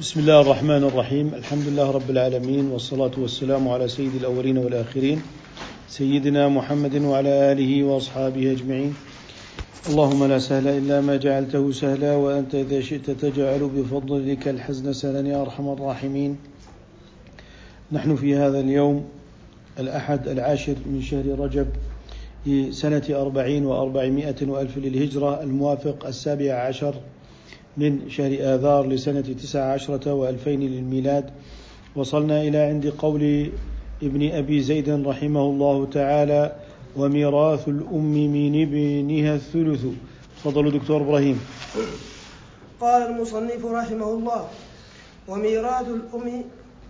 بسم الله الرحمن الرحيم الحمد لله رب العالمين والصلاة والسلام على سيد الأولين والآخرين سيدنا محمد وعلى آله وأصحابه أجمعين اللهم لا سهل إلا ما جعلته سهلا وأنت إذا شئت تجعل بفضلك الحزن سهلا يا أرحم الراحمين نحن في هذا اليوم الأحد العاشر من شهر رجب لسنة أربعين وأربعمائة وألف للهجرة الموافق السابع عشر من شهر آذار لسنة تسع عشرة وألفين للميلاد. وصلنا إلى عند قول ابن أبي زيد رحمه الله تعالى وميراث الأم من ابنها الثلث. تفضلوا دكتور إبراهيم. قال المصنف رحمه الله وميراث الأم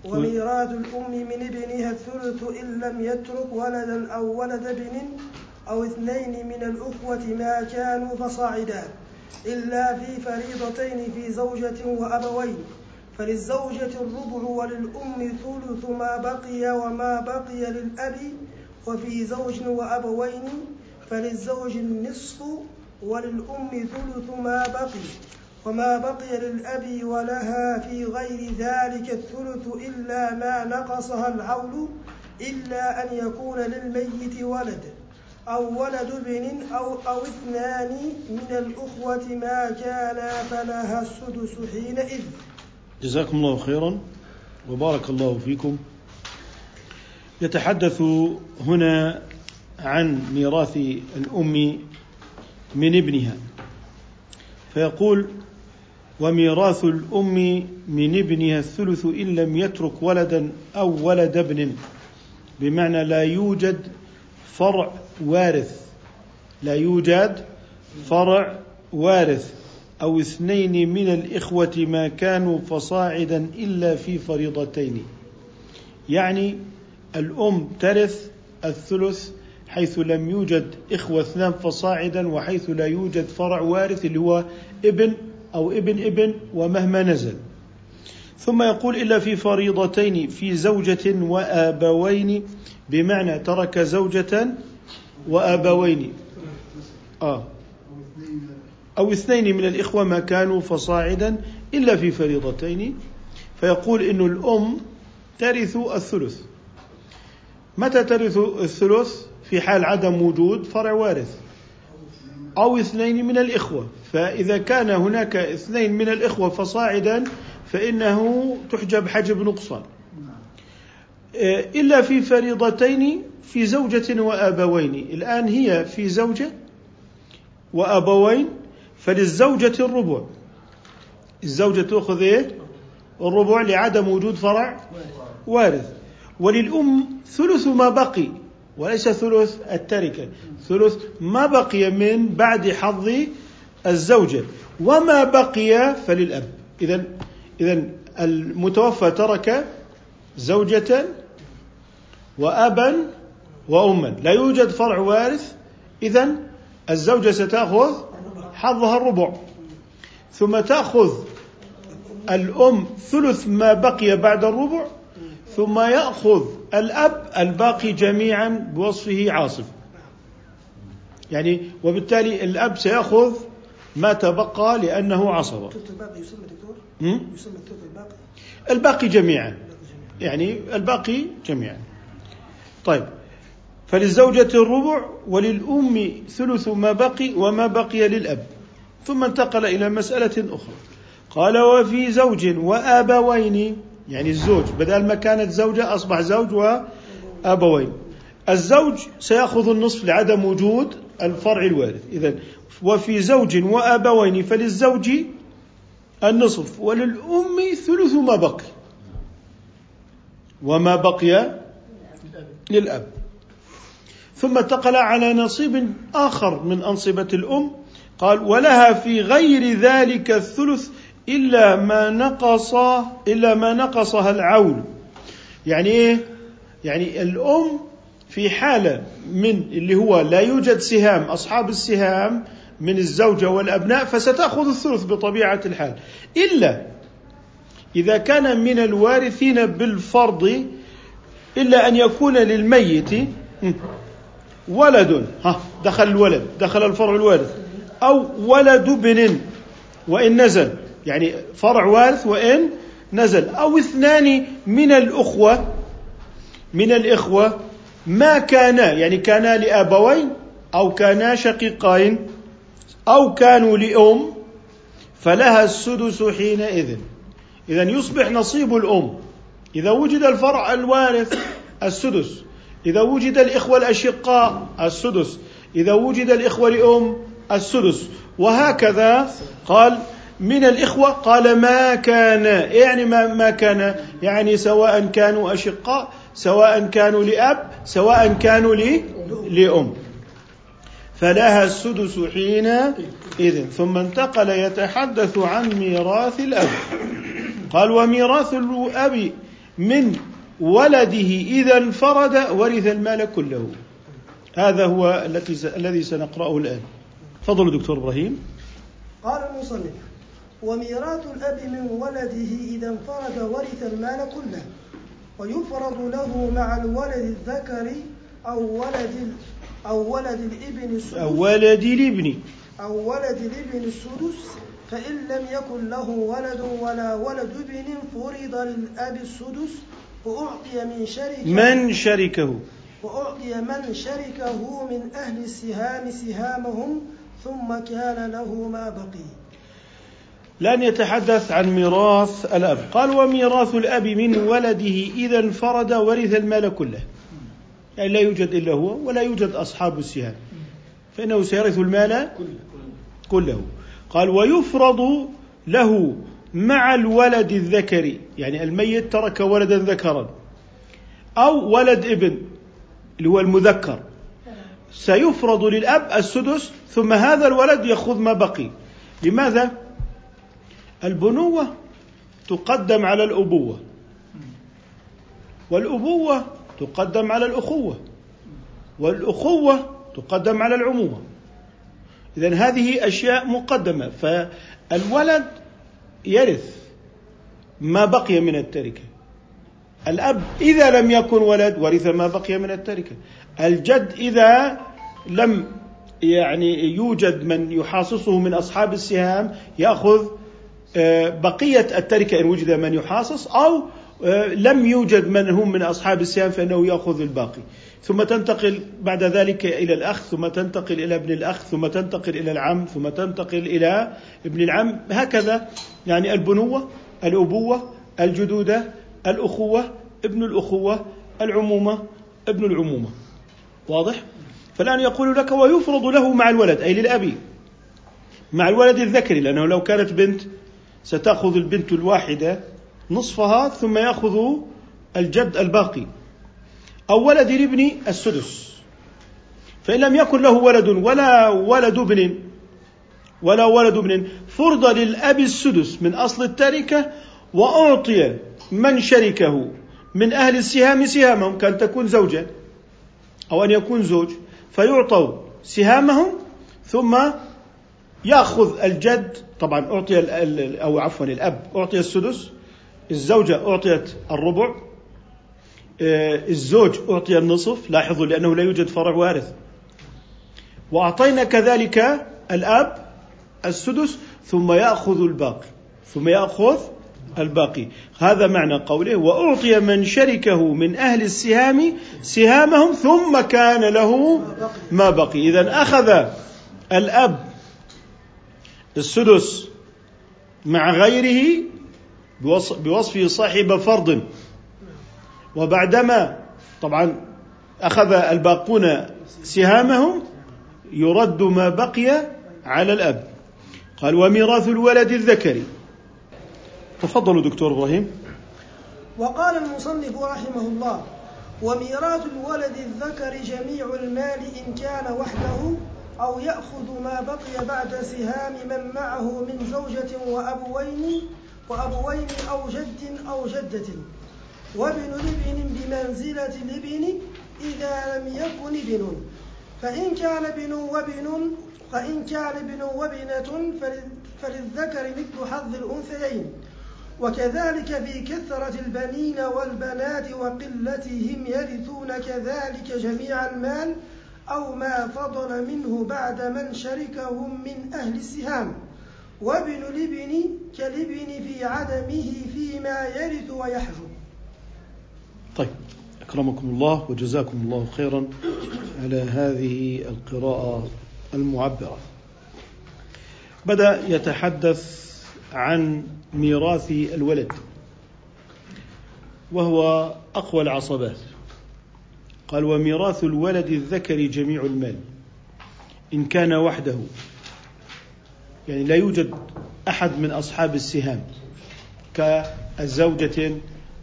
وميراث الأم من ابنها الثلث إن لم يترك ولدا أو ولد ابن أو اثنين من الأخوة ما كانوا فصاعدا. إلا في فريضتين في زوجة وأبوين. فللزوجة الربع وللأم ثلث ما بقي وما بقي للأب وفي زوج وأبوين فللزوج النصف وللأم ثلث ما بقي وما بقي للأب ولها في غير ذلك الثلث إلا ما نقصها العول إلا أن يكون للميت ولد. أو ولد ابن أو أو اثنان من الأخوة ما كان فلها السدس حينئذ. جزاكم الله خيرا وبارك الله فيكم. يتحدث هنا عن ميراث الأم من ابنها فيقول وميراث الأم من ابنها الثلث إن لم يترك ولدا أو ولد ابن بمعنى لا يوجد فرع وارث. لا يوجد فرع وارث. أو اثنين من الإخوة ما كانوا فصاعدا إلا في فريضتين. يعني الأم ترث الثلث حيث لم يوجد إخوة اثنان فصاعدا وحيث لا يوجد فرع وارث اللي هو ابن أو ابن ابن ومهما نزل. ثم يقول إلا في فريضتين في زوجة وآبوين. بمعنى ترك زوجة وآبوين. آه. أو اثنين من الإخوة ما كانوا فصاعدا إلا في فريضتين. فيقول إن الأم ترث الثلث. متى ترث الثلث؟ في حال عدم وجود فرع وارث. أو اثنين من الإخوة. فإذا كان هناك اثنين من الإخوة فصاعدا فإنه تحجب حجب نقصان. إلا في فريضتين في زوجة وأبوين. الآن هي في زوجة وأبوين فللزوجة الربع. الزوجة تأخذ إيه؟ الربع لعدم وجود فرع وارث. وللأم ثلث ما بقي وليس ثلث التركة ثلث ما بقي من بعد حظ الزوجة. وما بقي فللأب. إذا إذا المتوفى ترك زوجة وأبا وأما. لا يوجد فرع وارث. إذا الزوجة ستأخذ حظها الربع. ثم تأخذ الأم ثلث ما بقي بعد الربع. ثم يأخذ الأب الباقي جميعا بوصفه عاصف. يعني وبالتالي الأب سيأخذ ما تبقى لأنه عصبة. الباقي يسمى دكتور؟ يسمى الباقي؟ الباقي جميعا. يعني الباقي جميعا. طيب. فللزوجة الربع وللأم ثلث ما بقي وما بقي للأب. ثم انتقل إلى مسألة أخرى. قال وفي زوج وآبوين يعني الزوج بدل ما كانت زوجة أصبح زوج وأبوين. الزوج سيأخذ النصف لعدم وجود الفرع الوارث. إذا وفي زوج وأبوين فللزوج النصف وللأم ثلث ما بقي. وما بقي للأب. ثم انتقل على نصيب آخر من أنصبة الأم. قال ولها في غير ذلك الثلث إلا ما نقص إلا ما نقصها العول. يعني إيه؟ يعني الأم في حالة من اللي هو لا يوجد سهام أصحاب السهام من الزوجة والأبناء فستأخذ الثلث بطبيعة الحال. إلا إذا كان من الوارثين بالفرض إلا أن يكون للميت ولد. ها دخل الولد دخل الفرع الوارث. أو ولد ابن وإن نزل. يعني فرع وارث وإن نزل. أو اثنان من الأخوة من الإخوة ما كانا يعني كانا لأبوين أو كانا شقيقين أو كانوا لأم فلها السدس حينئذ. إذا يصبح نصيب الأم. إذا وجد الفرع الوارث السدس. إذا وجد الإخوة الأشقاء السدس. إذا وجد الإخوة لأم السدس. وهكذا قال من الإخوة قال ما كان يعني ما, ما كان يعني سواء كانوا أشقاء سواء كانوا لأب سواء كانوا لأم. فلها السدس حينئذ ثم انتقل يتحدث عن ميراث الأب. قال وميراث الأب من ولده إذا انفرد ورث المال كله. هذا هو التي الذي سنقرأه الآن. تفضل دكتور إبراهيم. قال المصنف وميراث الأب من ولده إذا انفرد ورث المال كله ويفرض له مع الولد الذكر أو ولد أو ولد الإبن السدس. أو ولد الإبن. أو ولد الإبن السدس. فإن لم يكن له ولد ولا ولد ابن فرض للأب السدس وأعطي من شركه من شركه؟ وأعطي من شركه من أهل السهام سهامهم ثم كان له ما بقي. لن يتحدث عن ميراث الأب. قال وميراث الأب من ولده إذا انفرد ورث المال كله. يعني لا يوجد إلا هو ولا يوجد أصحاب السهام. فإنه سيرث المال كله. قال ويفرض له مع الولد الذكر يعني الميت ترك ولدا ذكرا أو ولد ابن اللي هو المذكر. سيفرض للأب السدس ثم هذا الولد يأخذ ما بقي. لماذا؟ البنوة تقدم على الأبوة. والأبوة تقدم على الأخوة. والأخوة تقدم على العمومة. إذا هذه أشياء مقدمة فالولد يرث ما بقي من التركة. الأب إذا لم يكن ولد ورث ما بقي من التركة. الجد إذا لم يعني يوجد من يحاصصه من أصحاب السهام يأخذ آه، بقية التركة إن وجد من يحاصص أو آه، لم يوجد من هم من أصحاب السهام فإنه يأخذ الباقي. ثم تنتقل بعد ذلك إلى الأخ ثم تنتقل إلى ابن الأخ ثم تنتقل إلى العم ثم تنتقل إلى ابن العم. هكذا يعني البنوة الأبوة الجدودة الأخوة ابن الأخوة العمومة ابن العمومة. واضح؟ فالآن يقول لك ويفرض له مع الولد أي للأب مع الولد الذكري لأنه لو كانت بنت ستأخذ البنت الواحدة نصفها ثم يأخذ الجد الباقي. أو ولد الابن السدس. فإن لم يكن له ولد ولا ولد ابن ولا ولد ابن فرض للأب السدس من أصل التركة وأعطي من شركه من أهل السهام سهامهم كان تكون زوجة أو أن يكون زوج فيعطوا سهامهم ثم يأخذ الجد طبعا أعطي أو عفوا الأب أعطي السدس الزوجة أعطيت الربع الزوج أعطي النصف لاحظوا لأنه لا يوجد فرع وارث. وأعطينا كذلك الأب السدس ثم يأخذ الباقي ثم يأخذ الباقي. هذا معنى قوله وأعطي من شركه من أهل السهام سهامهم ثم كان له ما بقي. إذا أخذ الأب السدس مع غيره بوصفه صاحب فرض. وبعدما طبعا أخذ الباقون سهامهم يرد ما بقي على الأب. قال وميراث الولد الذكري. تفضلوا دكتور إبراهيم. وقال المصنف رحمه الله وميراث الولد الذكر جميع المال إن كان وحده أو يأخذ ما بقي بعد سهام من معه من زوجة وأبوين وأبوين أو جد أو جدة. وابن لبن بمنزلة الابن إذا لم يكن ابن. فإن كان ابن وابن فإن كان ابن وابنة فللذكر مثل حظ الأنثيين. وكذلك في كثرة البنين والبنات وقلتهم يرثون كذلك جميع المال أو ما فضل منه بعد من شركهم من أهل السهام. وابن الابن كالابن في عدمه في فيما يرث ويحجب طيب أكرمكم الله وجزاكم الله خيرا على هذه القراءة المعبرة. بدأ يتحدث عن ميراث الولد وهو أقوى العصبات. قال وميراث الولد الذكر جميع المال إن كان وحده. يعني لا يوجد أحد من أصحاب السهام كالزوجة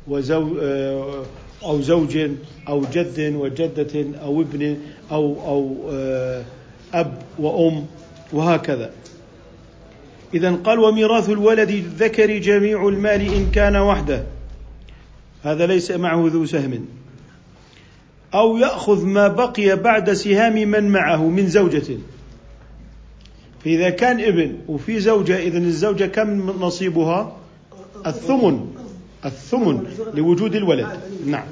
وزو آه، أو زوج أو جد وجدة أو ابن أو أو آه، أب وأم وهكذا. إذا قال وميراث الولد الذكر جميع المال إن كان وحده. هذا ليس معه ذو سهم. أو يأخذ ما بقي بعد سهام من معه من زوجة. فإذا كان ابن وفي زوجة إذا الزوجة كم نصيبها؟ الثمن. الثمن لوجود الولد. نعم.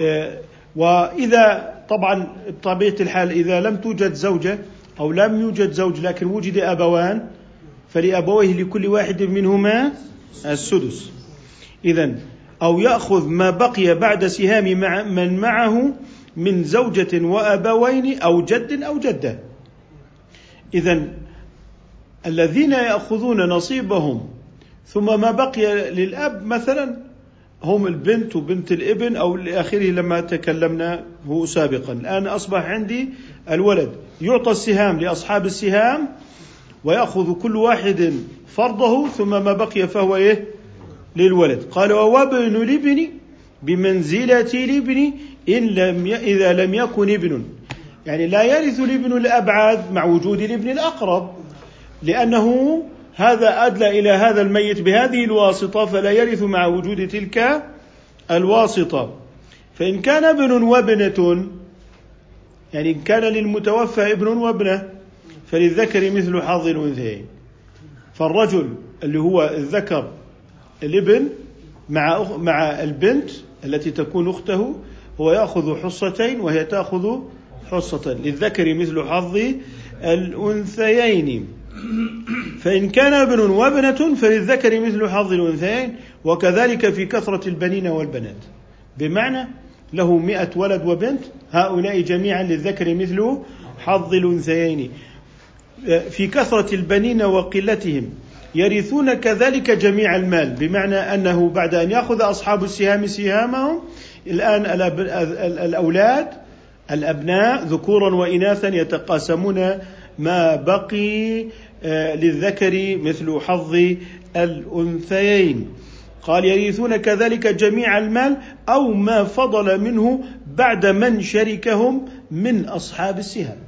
آه، وإذا طبعا بطبيعة الحال إذا لم توجد زوجة أو لم يوجد زوج لكن وجد أبوان فلأبويه لكل واحد منهما السدس. إذا أو يأخذ ما بقي بعد سهام مع من معه من زوجة وأبوين أو جد أو جدة. إذا الذين يأخذون نصيبهم ثم ما بقي للأب مثلا هم البنت وبنت الابن أو لآخره لما تكلمنا هو سابقا. الآن أصبح عندي الولد يعطى السهام لأصحاب السهام ويأخذ كل واحد فرضه ثم ما بقي فهو إيه؟ للولد. قال وابن الابن بمنزلة الابن إن لم ي... إذا لم يكن ابن. يعني لا يرث الابن الأبعد مع وجود الابن الأقرب لأنه هذا أدلى إلى هذا الميت بهذه الواسطة فلا يرث مع وجود تلك الواسطة. فإن كان ابن وابنة يعني إن كان للمتوفى ابن وابنة فللذكر مثل حظ الأنثيين. فالرجل اللي هو الذكر الابن مع مع البنت التي تكون أخته هو يأخذ حصتين وهي تأخذ حصة. للذكر مثل حظ الأنثيين. فإن كان ابن وابنة فللذكر مثل حظ الأنثيين وكذلك في كثرة البنين والبنات. بمعنى له مئة ولد وبنت هؤلاء جميعا للذكر مثل حظ الأنثيين. في كثرة البنين وقلتهم يرثون كذلك جميع المال. بمعنى أنه بعد أن يأخذ أصحاب السهام سهامهم الآن الأولاد الأبناء ذكورا وإناثا يتقاسمون ما بقي للذكر مثل حظ الأنثيين. قال يرثون كذلك جميع المال أو ما فضل منه بعد من شركهم من أصحاب السهام.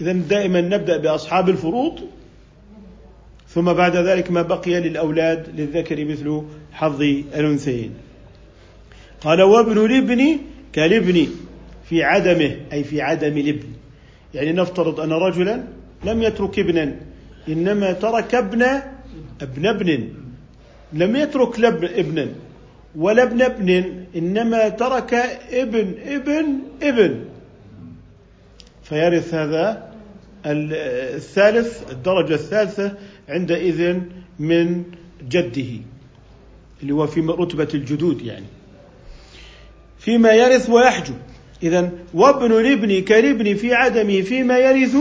إذا دائما نبدأ بأصحاب الفروض ثم بعد ذلك ما بقي للأولاد للذكر مثل حظ الأنثيين. قال وابن الابن كالابن في عدمه أي في عدم الابن يعني نفترض أن رجلا لم يترك ابنا إنما ترك ابن ابن ابن. لم يترك لب ابنا ولا ابن ابن إنما ترك ابن ابن ابن. فيرث هذا الثالث الدرجة الثالثة عندئذ من جده اللي هو في رتبة الجدود يعني. فيما يرث ويحجب. إذا وابن الابن كالابن في عدمه فيما يرث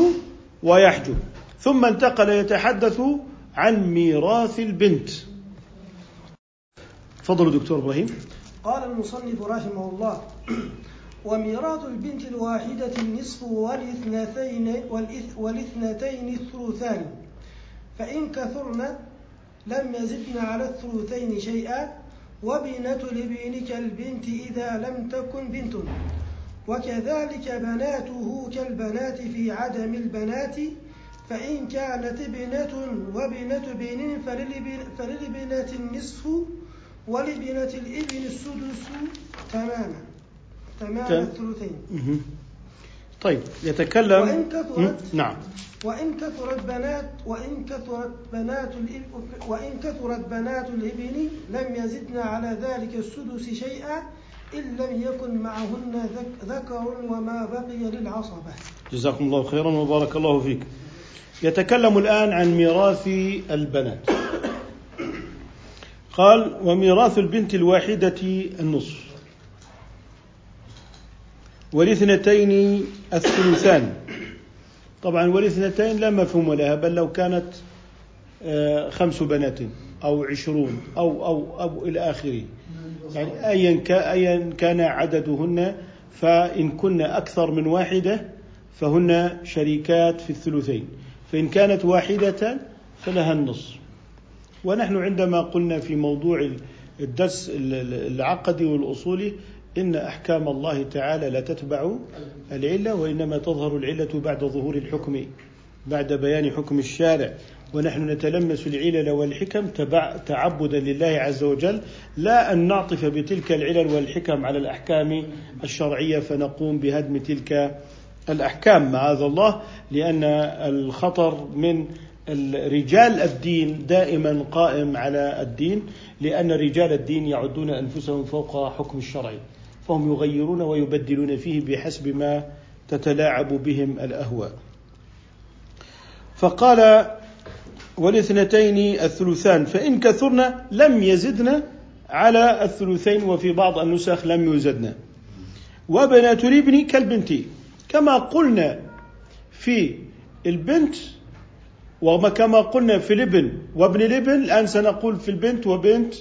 ويحجب. ثم انتقل يتحدث عن ميراث البنت. تفضلوا دكتور إبراهيم. قال المصنف رحمه الله وميراث البنت الواحدة النصف والاثنتين والاثنتين الثلثان. فإن كثرن لم يزدن على الثلثين شيئا وبنة لابن كالبنت إذا لم تكن بنت. وكذلك بناته كالبنات في عدم البنات فإن كانت ابنة وبنة بن فللبنة النصف ولبنة الابن السدس تماما تمام الثلثين. طيب يتكلم. وإن كثرت نعم. وإن كثرت بنات وإن كثرت بنات وإن كثرت بنات الابن لم يزدن على ذلك السدس شيئا إن لم يكن معهن ذكر وما بقي للعصبة. جزاكم الله خيرا وبارك الله فيك. يتكلم الآن عن ميراث البنات. قال وميراث البنت الواحدة النصف. والاثنتين الثلثان. طبعا والاثنتين لا مفهوم لها بل لو كانت آه، خمس بنات أو عشرون أو أو أو إلى آخره. يعني أيا أيا كان عددهن فإن كن أكثر من واحدة فهن شريكات في الثلثين. فإن كانت واحدة فلها النصف. ونحن عندما قلنا في موضوع الدرس العقدي والأصولي إن أحكام الله تعالى لا تتبع العلة وإنما تظهر العلة بعد ظهور الحكم بعد بيان حكم الشارع. ونحن نتلمس العلل والحكم تعبدا لله عز وجل. لا أن نعطف بتلك العلل والحكم على الأحكام الشرعية فنقوم بهدم تلك الأحكام. معاذ الله لأن الخطر من رجال الدين دائما قائم على الدين لأن رجال الدين يعدون أنفسهم فوق حكم الشرع فهم يغيرون ويبدلون فيه بحسب ما تتلاعب بهم الأهواء. فقال والاثنتين الثلثان فإن كثرن لم يزدن على الثلثين وفي بعض النسخ لم يزدن وبنات الابن كالبنت كما قلنا في البنت وكما قلنا في الابن. وابن الابن الآن سنقول في البنت وبنت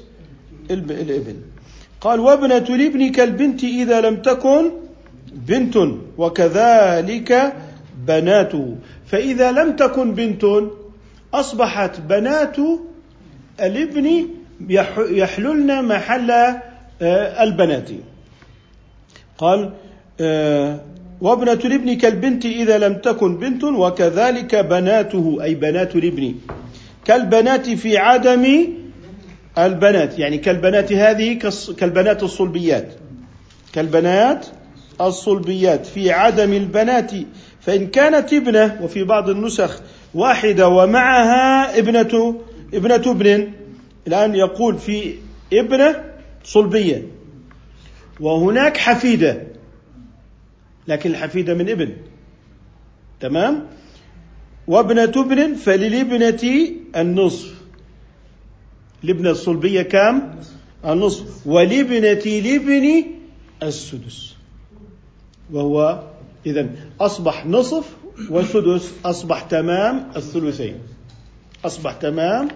الابن. قال وابنة الابن كالبنت إذا لم تكن بنت وكذلك بناته. فإذا لم تكن بنت أصبحت بنات الابن يحللن محل آه، البنات. قال آه، وابنة الابن كالبنت إذا لم تكن بنت وكذلك بناته أي بنات الابن. كالبنات في عدم البنات يعني كالبنات هذه كالبنات الصلبيات. كالبنات الصلبيات في عدم البنات فإن كانت ابنة وفي بعض النسخ واحدة ومعها ابنة ابنة ابن الآن يقول في ابنة صلبية. وهناك حفيدة لكن الحفيدة من ابن. تمام؟ وابنة ابن فللابنة النصف. الابنة الصلبية كام؟ النصف. ولابنة الابن السدس. وهو إذا أصبح نصف وسدس أصبح تمام الثلثين. أصبح تمام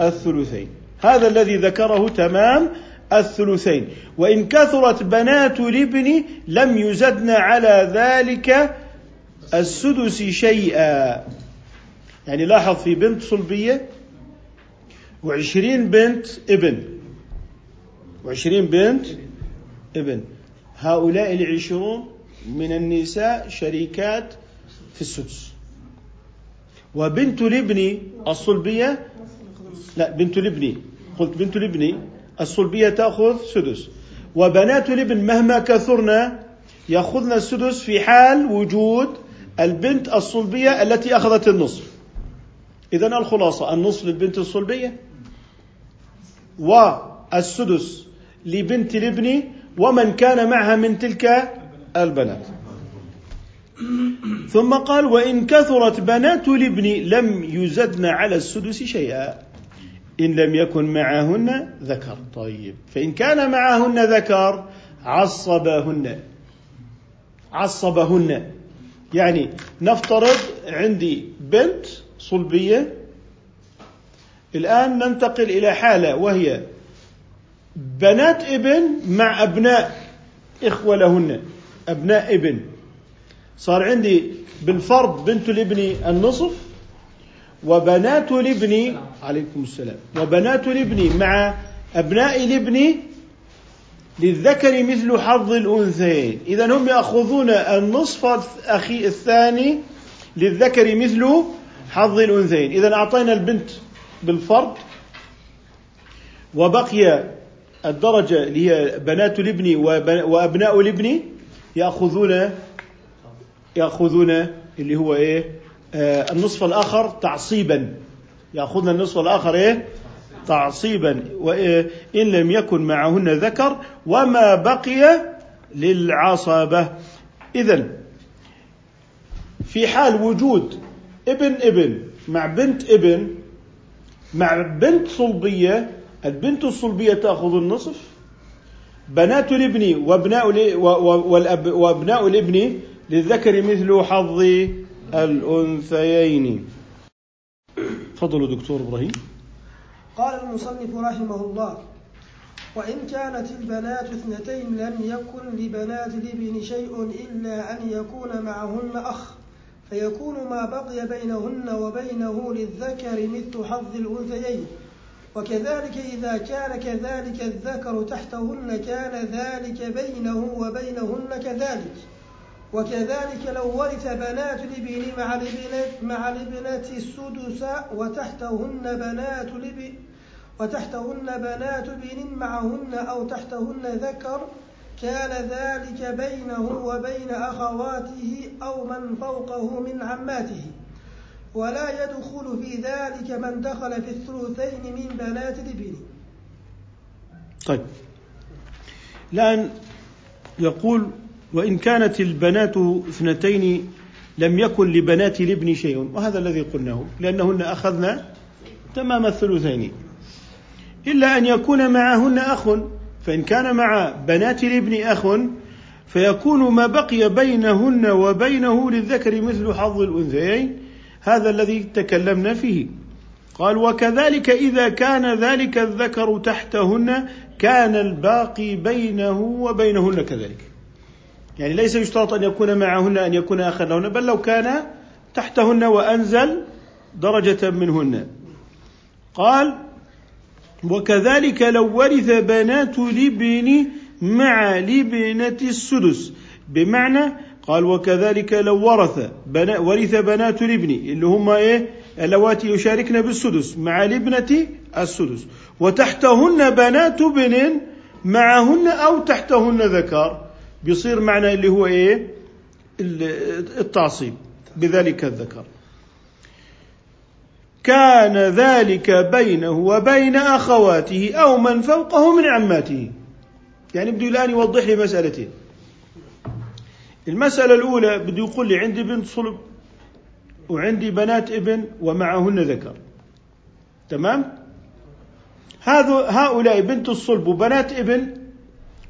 الثلثين. هذا الذي ذكره تمام الثلثين. وإن كثرت بنات الابن لم يزدن على ذلك السدس شيئا. يعني لاحظ في بنت صلبية وعشرين بنت ابن. وعشرين بنت ابن. هؤلاء العشرون من النساء شريكات في السدس. وبنت الابن الصلبية لا بنت الابن. قلت بنت الابن الصلبية تأخذ سدس. وبنات الابن مهما كثرنا يأخذن السدس في حال وجود البنت الصلبية التي أخذت النصف. إذا الخلاصة النصف للبنت الصلبية والسدس لبنت الابن ومن كان معها من تلك البنات. ثم قال وإن كثرت بنات الابن لم يزدن على السدس شيئا. إن لم يكن معهن ذكر. طيب. فإن كان معهن ذكر عصبهن. عصبهن. يعني نفترض عندي بنت صلبية. الآن ننتقل إلى حالة وهي بنات ابن مع أبناء إخوة لهن. أبناء ابن. صار عندي بالفرض بنت الابن النصف وبنات الابن عليكم السلام. وبنات الابن مع أبناء الابن للذكر مثل حظ الأنثيين. إذا هم يأخذون النصف الأخي الثاني للذكر مثل حظ الأنثيين. إذا أعطينا البنت بالفرض وبقي الدرجة اللي هي بنات الابن وأبناء الابن يأخذون يأخذون اللي هو إيه؟ آه النصف الآخر تعصيبا. يأخذون النصف الآخر إيه؟ تعصيبا. وإن لم يكن معهن ذكر وما بقي للعصبة. إذا في حال وجود ابن ابن مع بنت ابن مع بنت صلبية البنت الصلبية تأخذ النصف؟ بنات الابن وابناء وابناء الابن للذكر مثل حظ الأنثيين. تفضلوا دكتور إبراهيم. قال المصنف رحمه الله وإن كانت البنات اثنتين لم يكن لبنات الابن شيء إلا أن يكون معهن أخ فيكون ما بقي بينهن وبينه للذكر مثل حظ الأنثيين. وكذلك إذا كان كذلك الذكر تحتهن كان ذلك بينه وبينهن كذلك. وكذلك لو ورث بنات الابن مع الابنة مع الابنة السدس وتحتهن بنات الابن وتحتهن بنات ابن معهن أو تحتهن ذكر كان ذلك بينه وبين أخواته أو من فوقه من عماته. ولا يدخل في ذلك من دخل في الثلثين من بنات الابن طيب. الآن يقول وإن كانت البنات اثنتين لم يكن لبنات الابن شيء وهذا الذي قلناه لأنهن أخذن تمام الثلثين. إلا أن يكون معهن أخ فإن كان مع بنات الابن أخ فيكون ما بقي بينهن وبينه للذكر مثل حظ الأنثيين هذا الذي تكلمنا فيه. قال وكذلك إذا كان ذلك الذكر تحتهن كان الباقي بينه وبينهن كذلك. يعني ليس يشترط أن يكون معهن أن يكون أخا لهن بل لو كان تحتهن وأنزل درجة منهن. قال وكذلك لو ورث بنات الابن مع لبنة السدس. بمعنى قال وكذلك لو ورث بنا ورث بنات الابن اللي هم إيه؟ اللواتي يشاركن بالسدس مع لبنة السدس. وتحتهن بنات ابن معهن أو تحتهن ذكر. بيصير معنى اللي هو إيه؟ التعصيب. بذلك الذكر. كان ذلك بينه وبين أخواته أو من فوقه من عماته. يعني بده الآن يوضح لي مسألتين. المسألة الأولى بده يقول لي عندي بنت صلب وعندي بنات ابن ومعهن ذكر. تمام؟ هذا هؤلاء بنت الصلب وبنات ابن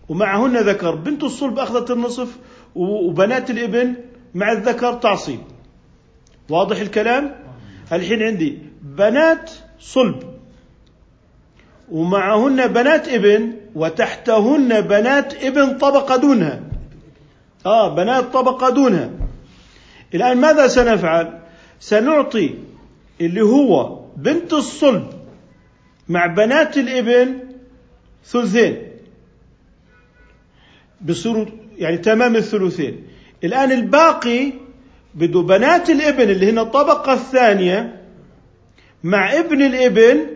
ومعهن ذكر. بنت الصلب أخذت النصف وبنات الإبن مع الذكر تعصيب. واضح الكلام؟ الحين عندي بنات صلب ومعهن بنات إبن وتحتهن بنات إبن طبقة دونها. آه بنات طبقة دونها. الآن ماذا سنفعل؟ سنعطي اللي هو بنت الصلب مع بنات الإبن ثلثين. بصيروا يعني تمام الثلثين. الآن الباقي بده بنات الابن اللي هن الطبقة الثانية مع ابن الابن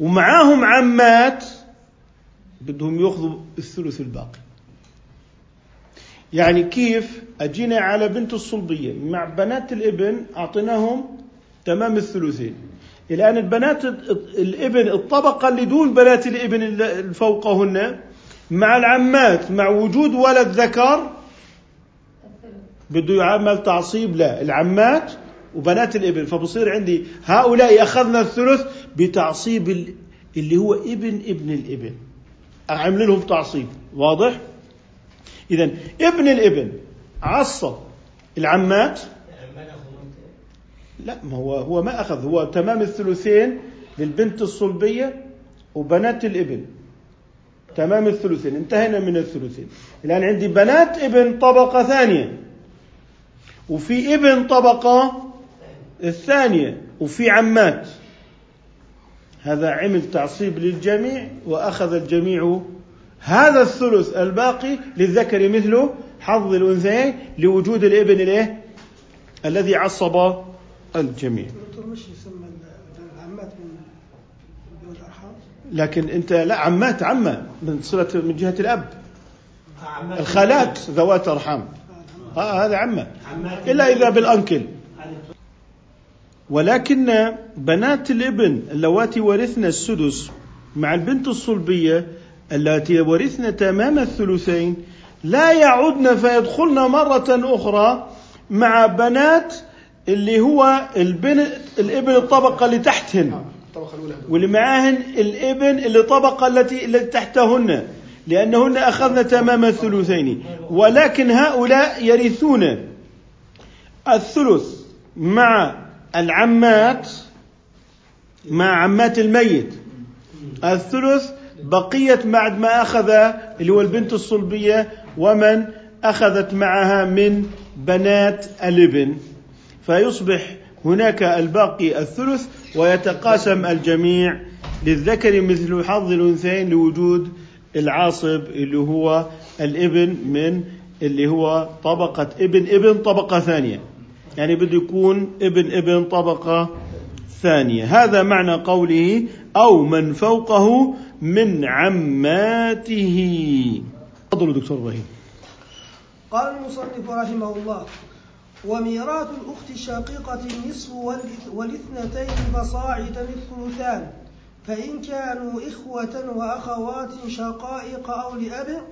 ومعاهم عمات بدهم يأخذوا الثلث الباقي. يعني كيف أجينا على بنت الصلبية مع بنات الابن أعطيناهم تمام الثلثين. الآن البنات الابن الطبقة اللي دون بنات الابن اللي فوقهن مع العمات مع وجود ولد ذكر بده يعمل تعصيب لا العمات وبنات الإبن. فبصير عندي هؤلاء أخذنا الثلث بتعصيب اللي هو إبن إبن الإبن. أعمل لهم تعصيب. واضح؟ اذا ابن الإبن عصب العمات. لا ما هو هو ما أخذ هو تمام الثلثين للبنت الصلبية وبنات الإبن. تمام الثلثين انتهينا من الثلثين الآن عندي بنات ابن طبقة ثانية وفي ابن طبقة الثانية وفي عمات هذا عمل تعصيب للجميع وأخذ الجميع هذا الثلث الباقي للذكر مثله حظ الأنثيين لوجود الابن الايه؟ الذي عصب الجميع. دكتور مش يسمى العمات من لكن انت لا عمات عمة من صلة من جهة الأب. الخالات ذوات أرحام. آه هذا عمة. إلا إذا بالأنكل. ولكن بنات الابن اللواتي ورثن السدس مع البنت الصلبية اللاتي ورثن تمام الثلثين لا يعدن فيدخلن مرة أخرى مع بنات اللي هو البنت الإبن الطبقة اللي تحتهن الطبقة الأولى. واللي معاهن الإبن اللي طبقة التي التي تحتهن لأنهن أخذن تمام الثلثين. ولكن هؤلاء يرثون الثلث مع العمات مع عمات الميت. الثلث بقية بعد ما أخذ اللي هو البنت الصلبية ومن أخذت معها من بنات الإبن. فيصبح هناك الباقي الثلث ويتقاسم الجميع للذكر مثل حظ الأنثيين لوجود العاصب اللي هو الابن من اللي هو طبقة ابن ابن طبقة ثانية. يعني بده يكون ابن ابن طبقة ثانية. هذا معنى قوله أو من فوقه من عماته. تفضلوا دكتور إبراهيم. قال المصنف رحمه الله وميراث الأخت الشقيقة النصف والإثنتين فصاعدا الثلثان فإن كانوا إخوة وأخوات شقائق أو لأب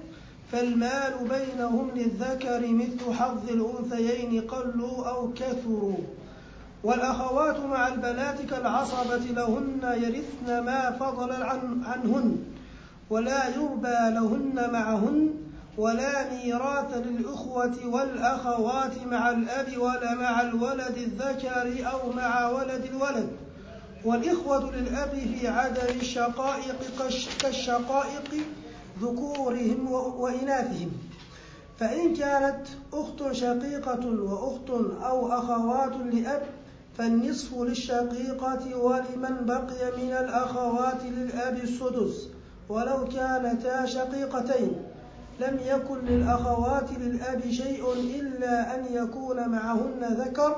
فالمال بينهم للذكر مثل حظ الأنثيين قلوا أو كثروا. والأخوات مع البنات كالعصبة لهن يرثن ما فضل عن عنهن ولا يربى لهن معهن. ولا ميراث للأخوة والأخوات مع الأب ولا مع الولد الذكر أو مع ولد الولد. والإخوة للأب في عدم الشقائق كالش- كالشقائق ذكورهم وإناثهم. فإن كانت أخت شقيقة وأخت أو أخوات لأب فالنصف للشقيقة ولمن بقي من الأخوات للأب السدس ولو كانتا شقيقتين. لم يكن للأخوات للأب شيء إلا أن يكون معهن ذكر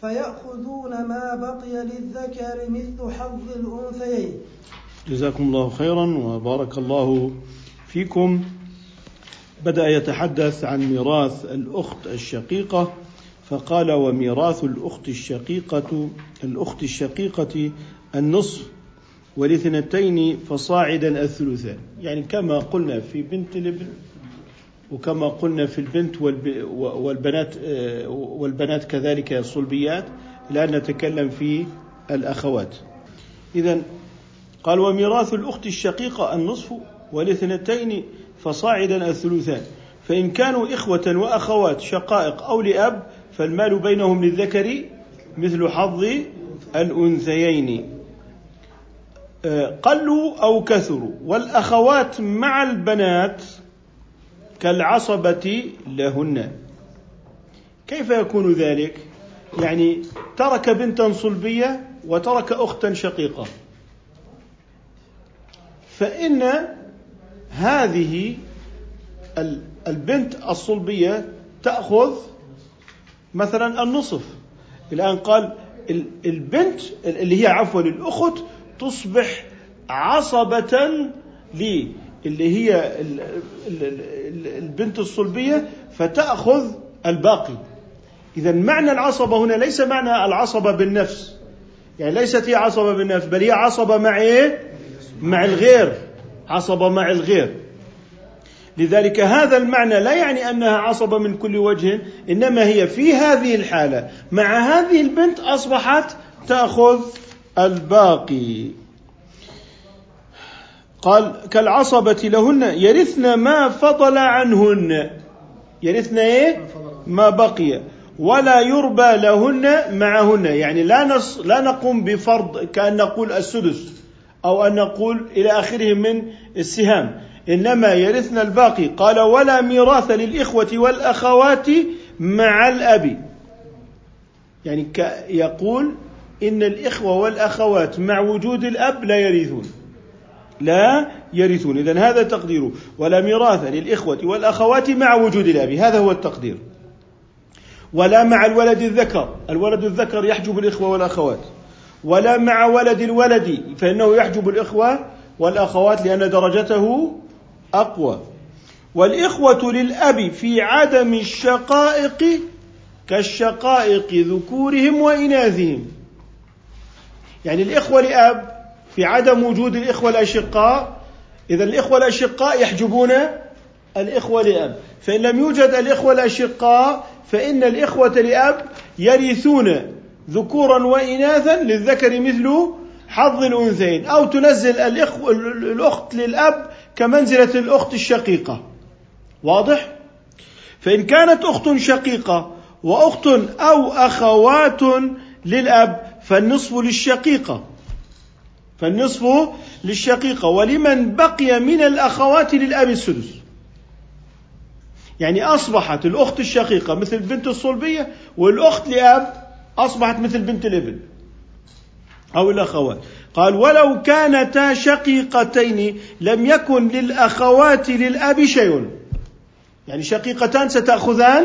فيأخذون ما بقي للذكر مثل حظ الأنثيين. جزاكم الله خيرا وبارك الله فيكم. بدأ يتحدث عن ميراث الأخت الشقيقة فقال وميراث الأخت الشقيقة الأخت الشقيقة النصف والاثنتين فصاعدا الثلثان. يعني كما قلنا في بنت الابن وكما قلنا في البنت والب- والبنات والبنات كذلك الصلبيات الآن نتكلم في الأخوات. إذا قال وميراث الأخت الشقيقة النصف والاثنتين فصاعدا الثلثان فإن كانوا إخوة وأخوات شقائق أو لأب فالمال بينهم للذكر مثل حظ الأنثيين. آه، قلوا أو كثروا والأخوات مع البنات كالعصبة لهن. كيف يكون ذلك؟ يعني ترك بنتا صلبية وترك أختا شقيقة. فإن هذه ال- البنت الصلبية تأخذ مثلا النصف. الآن قال ال- البنت اللي هي عفوا الأخت تصبح عصبة لي اللي هي ال- ال- ال- البنت الصلبية فتأخذ الباقي. إذا معنى العصبة هنا ليس معنى العصبة بالنفس. يعني ليست هي عصبة بالنفس بل هي عصبة مع إيه؟ مع الغير. عصبة مع الغير. لذلك هذا المعنى لا يعني أنها عصبة من كل وجه إنما هي في هذه الحالة. مع هذه البنت أصبحت تأخذ الباقي. قال كالعصبة لهن يرثن ما فضل عنهن. يرثن إيه؟ ما بقي. ولا يربى لهن معهن. يعني لا نص لا نقوم بفرض كأن نقول السدس أو أن نقول إلى آخره من السهام. إنما يرثن الباقي. قال ولا ميراث للإخوة والأخوات مع الأب. يعني يقول إن الإخوة والأخوات مع وجود الأب لا يرثون. لا يرثون. إذا هذا تقديره ولا ميراث للإخوة والأخوات مع وجود الأب. هذا هو التقدير. ولا مع الولد الذكر. الولد الذكر يحجب الإخوة والأخوات. ولا مع ولد الولد. فإنه يحجب الإخوة والأخوات لأن درجته أقوى. والإخوة للأب في عدم الشقائق كالشقائق ذكورهم وإناثهم. يعني الإخوة لأب في عدم وجود الإخوة الأشقاء إذا الإخوة الأشقاء يحجبون الإخوة لأب. فإن لم يوجد الإخوة الأشقاء فإن الإخوة لأب يرثون ذكورا وإناثا للذكر مثل حظ الأنثيين. أو تنزل الإخ... الأخت للأب كمنزلة الأخت الشقيقة. واضح؟ فإن كانت أخت شقيقة وأخت أو أخوات للأب فالنصف للشقيقة. فالنصف للشقيقة ولمن بقي من الأخوات للأب السدس. يعني أصبحت الأخت الشقيقة مثل بنت الصلبية والأخت لأب أصبحت مثل بنت الابن أو الأخوات. قال ولو كانتا شقيقتين لم يكن للأخوات للأب شيء. يعني شقيقتان ستأخذان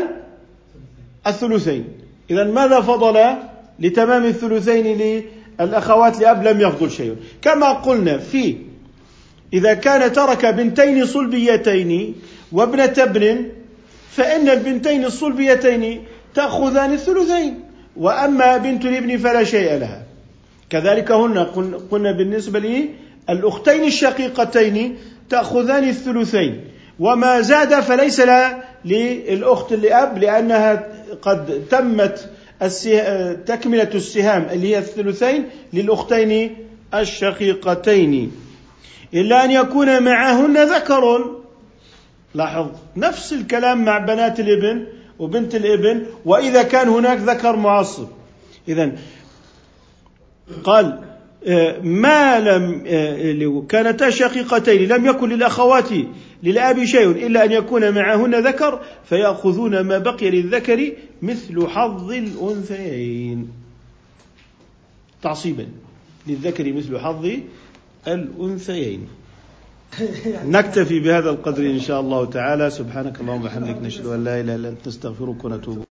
الثلثين. إذا ماذا فضل لتمام الثلثين للأخوات لأب لم يفضل شيء. كما قلنا في إذا كان ترك بنتين صلبيتين وابنة ابن فإن البنتين الصلبيتين تأخذان الثلثين وأما بنت الابن فلا شيء لها. كذلك هن قلنا بالنسبة للأختين الشقيقتين تأخذان الثلثين. وما زاد فليس لها للأخت لأب لأنها قد تمت تكملة السهام اللي هي الثلثين للأختين الشقيقتين. إلا أن يكون معهن ذكر. لاحظ نفس الكلام مع بنات الإبن وبنت الإبن وإذا كان هناك ذكر معصب. إذا قال آه، ما لم آه، كانتا شقيقتين لم يكن للأخوات للأب شيء إلا أن يكون معهن ذكر فيأخذون ما بقي للذكر مثل حظ الأنثيين. تعصيبا. للذكر مثل حظ الأنثيين. نكتفي بهذا القدر إن شاء الله تعالى. سبحانك اللهم وبحمدك نشهد أن لا إله إلا أنت نستغفرك ونتوب